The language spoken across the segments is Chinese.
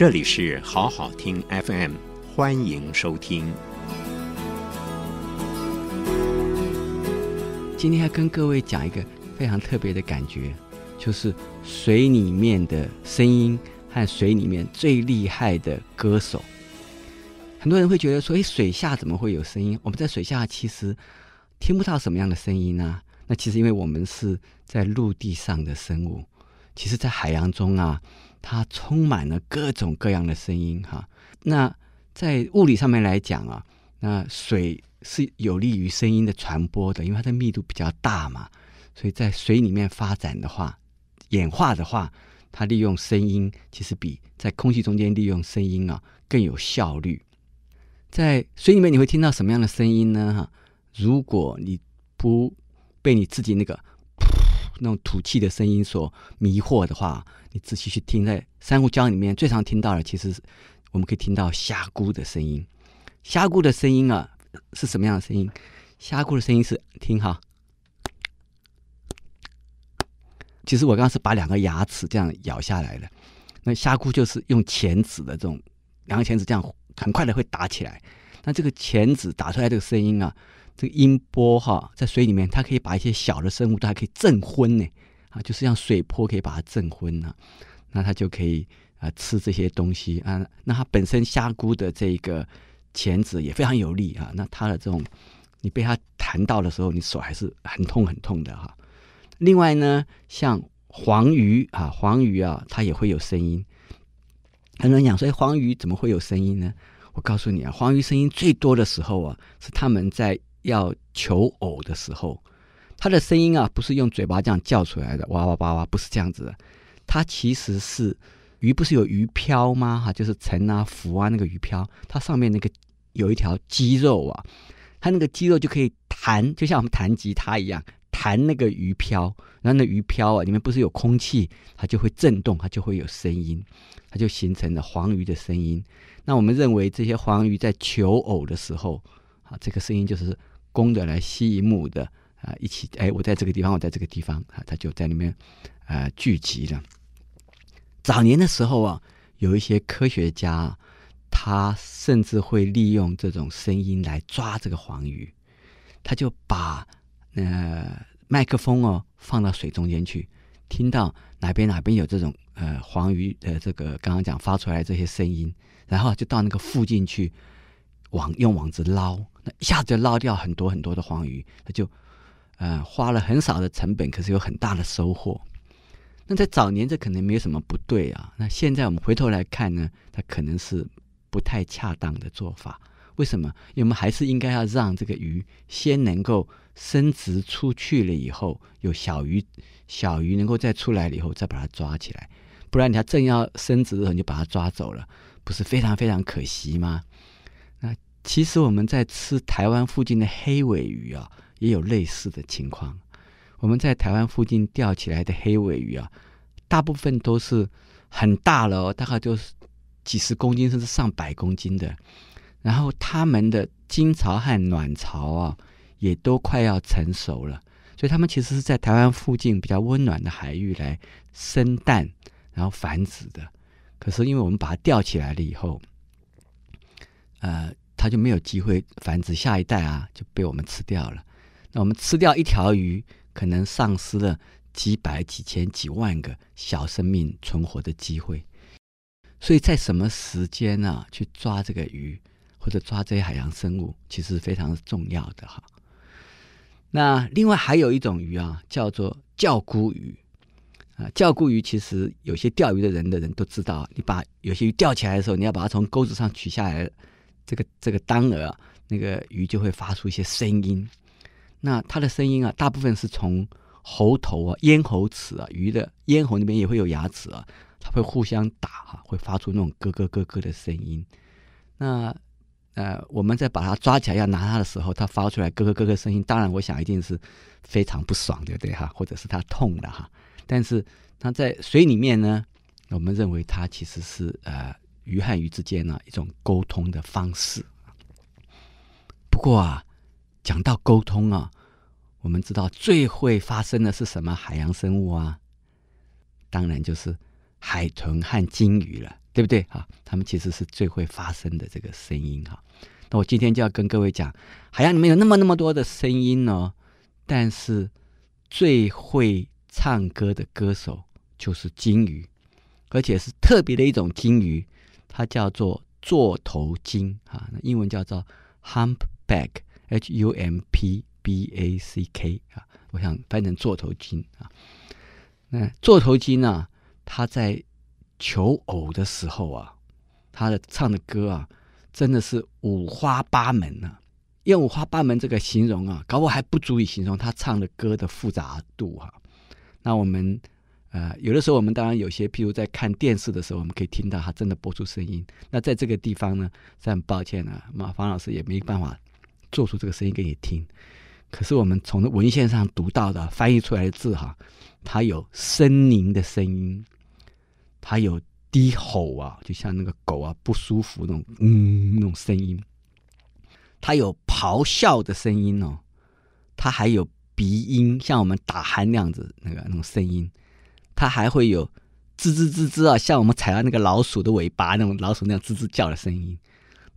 这里是好好听 FM，欢迎收听。今天要跟各位讲一个非常特别的感觉，就是水里面的声音和水里面最厉害的歌手。很多人会觉得说：“诶，水下怎么会有声音？我们在水下其实听不到什么样的声音呢？”那其实因为我们是在陆地上的生物，其实，在海洋中啊。它充满了各种各样的声音哈。那在物理上面来讲啊，那水是有利于声音的传播的，因为它的密度比较大嘛。所以在水里面发展的话，演化的话，它利用声音其实比在空气中间利用声音啊更有效率。在水里面你会听到什么样的声音呢？哈，如果你不被你自己那个。那种吐气的声音所迷惑的话，你仔细去听，在珊瑚礁里面最常听到的，其实我们可以听到虾蛄的声音。虾蛄的声音啊，是什么样的声音？虾蛄的声音是听哈，其实我刚刚是把两个牙齿这样咬下来的。那虾蛄就是用钳子的这种两个钳子这样很快的会打起来。那这个钳子打出来这个声音啊。这个音波哈，在水里面，它可以把一些小的生物都还可以震昏呢，啊，就是像水波可以把它震昏呢，那它就可以啊吃这些东西啊。那它本身虾蛄的这个钳子也非常有力啊。那它的这种，你被它弹到的时候，你手还是很痛很痛的哈。另外呢，像黄鱼啊，黄鱼啊，它也会有声音。很多人讲说，哎，黄鱼怎么会有声音呢？我告诉你啊，黄鱼声音最多的时候啊，是它们在。要求偶的时候，它的声音啊，不是用嘴巴这样叫出来的，哇哇哇哇，不是这样子的。它其实是鱼，不是有鱼漂吗？哈，就是沉啊、浮啊那个鱼漂，它上面那个有一条肌肉啊，它那个肌肉就可以弹，就像我们弹吉他一样，弹那个鱼漂。然后那鱼漂啊，里面不是有空气，它就会震动，它就会有声音，它就形成了黄鱼的声音。那我们认为这些黄鱼在求偶的时候，啊，这个声音就是。公的来吸引母的啊，一起哎，我在这个地方，我在这个地方啊，他就在里面啊聚集了。早年的时候啊，有一些科学家，他甚至会利用这种声音来抓这个黄鱼，他就把呃麦克风哦放到水中间去，听到哪边哪边有这种呃黄鱼的这个刚刚讲发出来这些声音，然后就到那个附近去网用网子捞。一下子就捞掉很多很多的黄鱼，他就，呃，花了很少的成本，可是有很大的收获。那在早年这可能没有什么不对啊。那现在我们回头来看呢，它可能是不太恰当的做法。为什么？因为我们还是应该要让这个鱼先能够生殖出去了以后，有小鱼，小鱼能够再出来了以后，再把它抓起来。不然它正要生殖的时候，你就把它抓走了，不是非常非常可惜吗？其实我们在吃台湾附近的黑尾鱼啊，也有类似的情况。我们在台湾附近钓起来的黑尾鱼啊，大部分都是很大了哦，大概就是几十公斤甚至上百公斤的。然后它们的精巢和卵巢啊，也都快要成熟了，所以它们其实是在台湾附近比较温暖的海域来生蛋，然后繁殖的。可是因为我们把它钓起来了以后，呃。它就没有机会繁殖下一代啊，就被我们吃掉了。那我们吃掉一条鱼，可能丧失了几百、几千、几万个小生命存活的机会。所以在什么时间呢、啊，去抓这个鱼或者抓这些海洋生物，其实非常重要的哈。那另外还有一种鱼啊，叫做叫姑鱼啊。叫姑鱼其实有些钓鱼的人的人都知道，你把有些鱼钓起来的时候，你要把它从钩子上取下来。这个这个单儿啊，那个鱼就会发出一些声音。那它的声音啊，大部分是从喉头啊、咽喉齿啊，鱼的咽喉那边也会有牙齿啊，它会互相打哈、会发出那种咯咯咯咯的声音。那呃，我们在把它抓起来要拿它的时候，它发出来咯咯咯咯声音，当然我想一定是非常不爽，对不对哈？或者是它痛的哈。但是它在水里面呢，我们认为它其实是呃。鱼和鱼之间呢，一种沟通的方式。不过啊，讲到沟通啊，我们知道最会发生的是什么海洋生物啊？当然就是海豚和鲸鱼了。对不对？哈，他们其实是最会发声的这个声音哈。那我今天就要跟各位讲，海洋里面有那么那么多的声音呢，但是最会唱歌的歌手就是鲸鱼，而且是特别的一种鲸鱼，它叫做座头鲸啊，那英文叫做 humpback，h u m p b a c k 啊，我想翻译成座头鲸啊。那座头鲸呢，它在求偶的时候啊，它的唱的歌啊。真的是五花八门呢、啊，用五花八门这个形容啊，搞我还不足以形容他唱的歌的复杂度哈、啊。那我们呃，有的时候我们当然有些，譬如在看电视的时候，我们可以听到他真的播出声音。那在这个地方呢，是很抱歉啊，马方老师也没办法做出这个声音给你听。可是我们从文献上读到的翻译出来的字哈、它有呻吟的声音，它有。低吼啊，就像那个狗啊不舒服那种，嗯，那种声音。它有咆哮的声音哦，它还有鼻音，像我们打鼾那样子那个那种声音。它还会有吱吱吱吱啊，像我们踩到那个老鼠的尾巴那种老鼠那样吱吱叫的声音。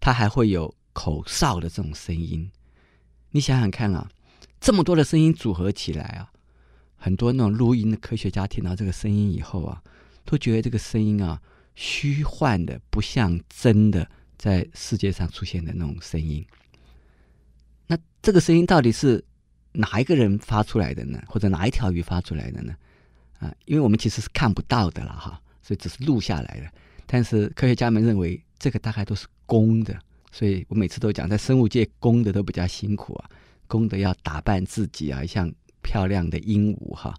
它还会有口哨的这种声音。你想想看啊，这么多的声音组合起来啊，很多那种录音的科学家听到这个声音以后啊。都觉得这个声音啊，虚幻的，不像真的在世界上出现的那种声音。那这个声音到底是哪一个人发出来的呢？或者哪一条鱼发出来的呢？啊，因为我们其实是看不到的了哈，所以只是录下来的。但是科学家们认为这个大概都是公的，所以我每次都讲，在生物界公的都比较辛苦啊，公的要打扮自己啊，像漂亮的鹦鹉哈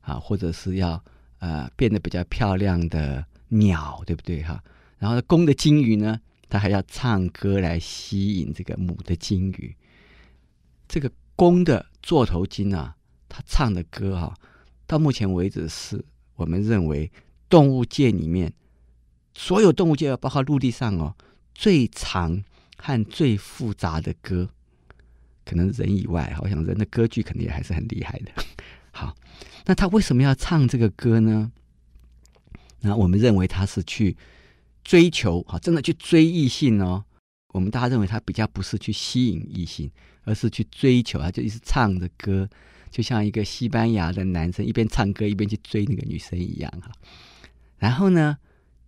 啊，或者是要。呃，变得比较漂亮的鸟，对不对哈？然后公的鲸鱼呢，它还要唱歌来吸引这个母的鲸鱼。这个公的座头鲸啊，它唱的歌啊，到目前为止是我们认为动物界里面所有动物界，包括陆地上哦，最长和最复杂的歌。可能人以外，我想人的歌剧肯定也还是很厉害的。好，那他为什么要唱这个歌呢？那我们认为他是去追求，哈，真的去追异性哦。我们大家认为他比较不是去吸引异性，而是去追求，他就一直唱着歌，就像一个西班牙的男生一边唱歌一边去追那个女生一样哈。然后呢，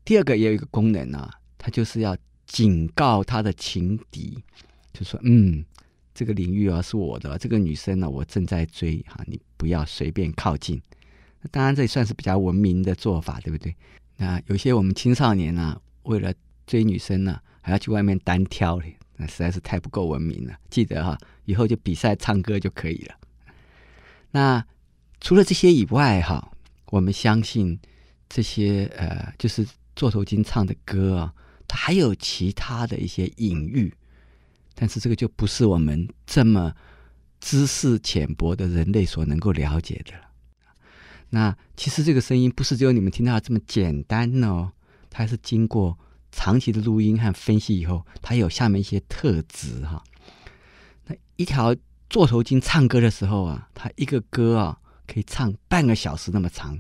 第二个也有一个功能啊，他就是要警告他的情敌，就说嗯。这个领域啊是我的，这个女生呢、我正在追哈，你不要随便靠近。当然这也算是比较文明的做法，对不对？那有些我们青少年啊，为了追女生呢、还要去外面单挑嘞，那实在是太不够文明了。记得哈，以后就比赛唱歌就可以了。那除了这些以外哈，我们相信这些呃，就是座头鲸唱的歌啊，它还有其他的一些隐喻。但是这个就不是我们这么知识浅薄的人类所能够了解的了。那其实这个声音不是只有你们听到这么简单哦，它是经过长期的录音和分析以后，它有下面一些特质哈。那一条座头鲸唱歌的时候啊，它一个歌啊可以唱半个小时那么长，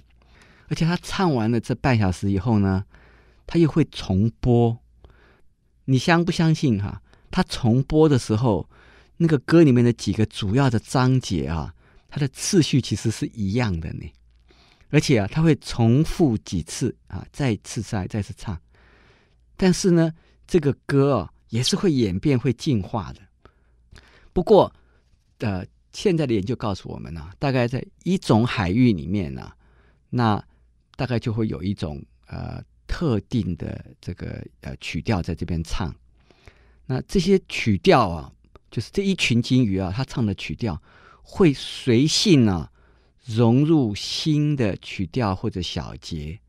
而且它唱完了这半小时以后呢，它又会重播。你相不相信哈？它重播的时候，那个歌里面的几个主要的章节啊，它的次序其实是一样的呢。而且啊，它会重复几次啊，再次再再次唱。但是呢，这个歌啊，也是会演变、会进化的。不过，呃，现在的研究告诉我们呢、大概在一种海域里面呢、那大概就会有一种呃特定的这个呃曲调在这边唱。那这些曲调啊，就是这一群鲸鱼啊，它唱的曲调会随性啊融入新的曲调或者小节。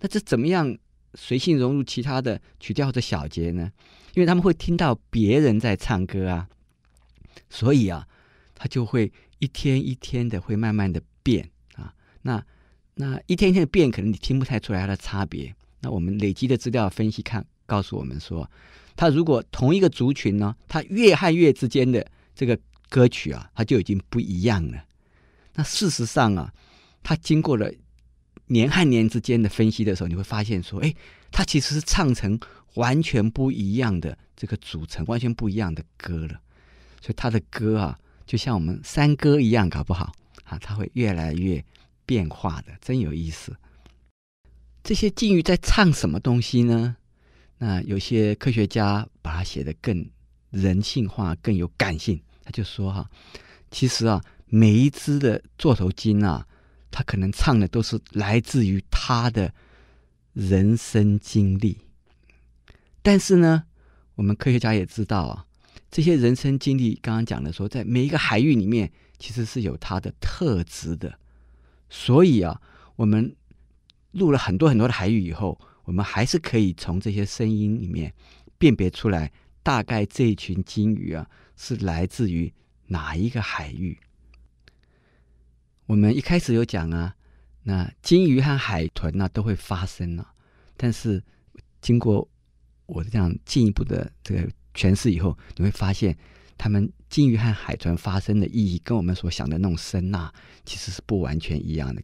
那这怎么样随性融入其他的曲调或者小节呢？因为他们会听到别人在唱歌啊，所以啊，它就会一天一天的会慢慢的变啊。那那一天一天的变，可能你听不太出来它的差别。那我们累积的资料分析看，告诉我们说。他如果同一个族群呢，他越和越之间的这个歌曲啊，它就已经不一样了。那事实上啊，他经过了年和年之间的分析的时候，你会发现说，哎，它其实是唱成完全不一样的这个组成，完全不一样的歌了。所以它的歌啊，就像我们山歌一样，搞不好啊，它会越来越变化的，真有意思。这些鲸鱼在唱什么东西呢？那有些科学家把它写得更人性化，更有感性。他就说哈、其实啊，每一只的座头鲸啊，它可能唱的都是来自于它的人生经历。但是呢，我们科学家也知道啊，这些人生经历，刚刚讲的说，在每一个海域里面，其实是有它的特质的。所以啊，我们录了很多很多的海域以后，我们还是可以从这些声音里面辨别出来，大概这一群鲸鱼啊。是来自于哪一个海域？我们一开始有讲啊，那鲸鱼和海豚呢、都会发声啊，但是经过我这样进一步的这个诠释以后，你会发现，他们鲸鱼和海豚发生的意义跟我们所想的那种声呐，其实是不完全一样的，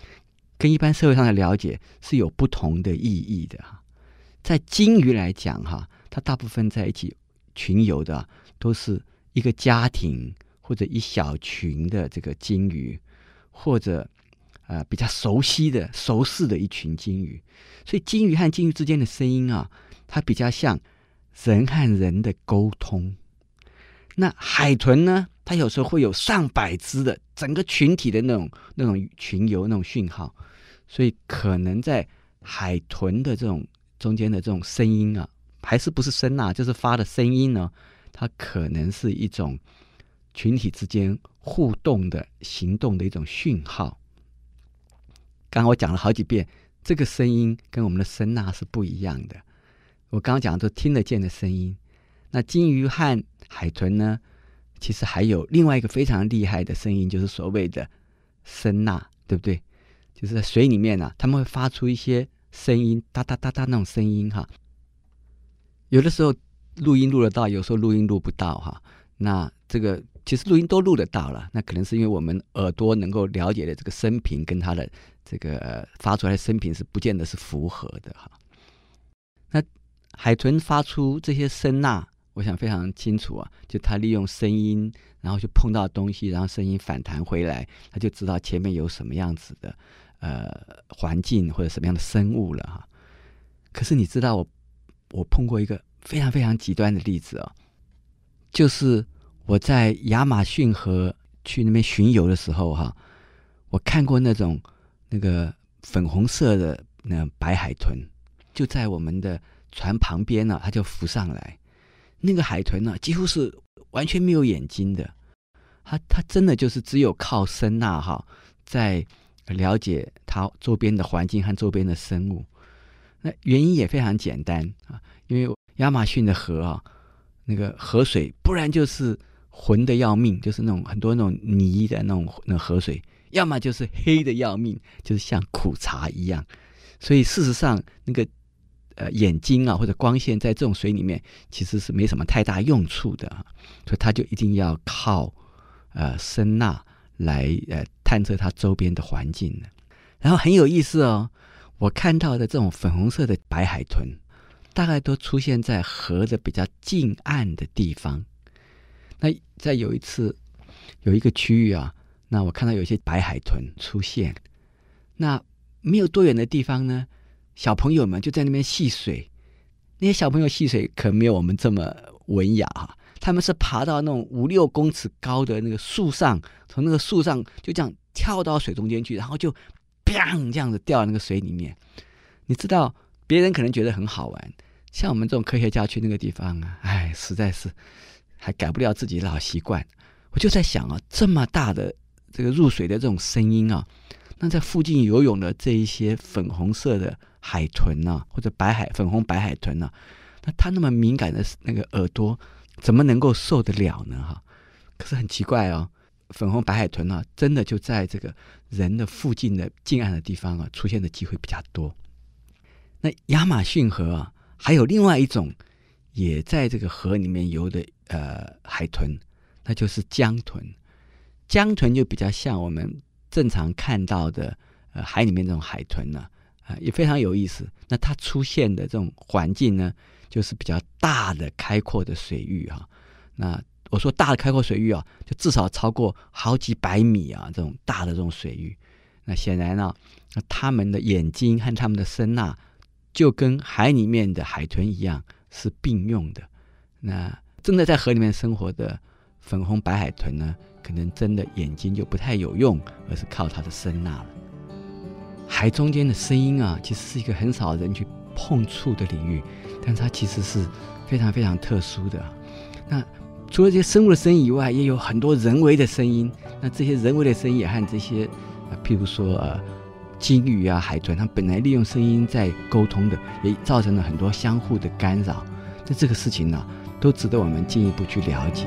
跟一般社会上的了解是有不同的意义的哈。在鲸鱼来讲哈，它大部分在一起群游的都是。一个家庭或者一小群的这个鲸鱼，或者呃比较熟悉的、熟识的一群鲸鱼，所以鲸鱼和鲸鱼之间的声音啊，它比较像人和人的沟通。那海豚呢，它有时候会有上百只的整个群体的那种那种群游那种讯号，所以可能在海豚的这种中间的这种声音啊，还是不是声呐，就是发的声音呢？它可能是一种群体之间互动的行动的一种讯号。刚刚我讲了好几遍，这个声音跟我们的声呐是不一样的。我刚刚讲都听得见的声音。那金鱼和海豚呢？其实还有另外一个非常厉害的声音，就是所谓的声呐，对不对？就是在水里面呢、啊，他们会发出一些声音，哒哒哒哒那种声音哈。有的时候。录音录得到，有时候录音录不到哈。那这个其实录音都录得到了，那可能是因为我们耳朵能够了解的这个声频跟它的这个发出来的声频是不见得是符合的哈。海豚发出这些声呐，我想非常清楚啊，就它利用声音，然后去碰到东西，然后声音反弹回来，它就知道前面有什么样子的呃环境或者什么样的生物了哈。可是你知道我我碰过一个。非常非常极端的例子哦，就是我在亚马逊河去那边巡游的时候哈，我看过那种那个粉红色的那白海豚，就在我们的船旁边呢，它就浮上来。那个海豚呢，几乎是完全没有眼睛的，它它真的就是只有靠声呐哈，在了解它周边的环境和周边的生物。那原因也非常简单啊，因为。亚马逊的河啊，那个河水，不然就是浑的要命，就是那种很多那种泥的那种那河水，要么就是黑的要命，就是像苦茶一样。所以事实上，那个呃眼睛啊或者光线在这种水里面其实是没什么太大用处的，所以它就一定要靠呃声呐来呃探测它周边的环境的。然后很有意思哦，我看到的这种粉红色的白海豚。大概都出现在河的比较近岸的地方。那在有一次，有一个区域啊，那我看到有些白海豚出现。那没有多远的地方呢，小朋友们就在那边戏水。那些小朋友戏水可没有我们这么文雅哈，他们是爬到那种五六公尺高的那个树上，从那个树上就这样跳到水中间去，然后就砰这样子掉到那个水里面。你知道？别人可能觉得很好玩，像我们这种科学家去那个地方啊，哎，实在是还改不了自己的老习惯。我就在想啊，这么大的这个入水的这种声音啊，那在附近游泳的这一些粉红色的海豚啊，或者白海粉红白海豚啊，那它那么敏感的那个耳朵，怎么能够受得了呢？哈，可是很奇怪哦，粉红白海豚啊，真的就在这个人的附近的近岸的地方啊，出现的机会比较多。那亚马逊河啊，还有另外一种也在这个河里面游的呃海豚，那就是江豚。江豚就比较像我们正常看到的呃海里面那种海豚呢，也非常有意思。那它出现的这种环境呢，就是比较大的开阔的水域哈、啊。那我说大的开阔水域啊，就至少超过好几百米啊，这种大的这种水域。那显然呢、那他们的眼睛和他们的声纳就跟海里面的海豚一样是并用的。那真的在河里面生活的粉红白海豚呢，可能真的眼睛就不太有用，而是靠它的声纳了。海中间的声音啊，其实是一个很少人去碰触的领域，但它其实是非常非常特殊的。那除了这些生物的声音以外，也有很多人为的声音。那这些人为的声音也和这些，譬如说呃，鲸鱼啊、海豚，它本来利用声音在沟通的，也造成了很多相互的干扰。那这个事情呢、都值得我们进一步去了解。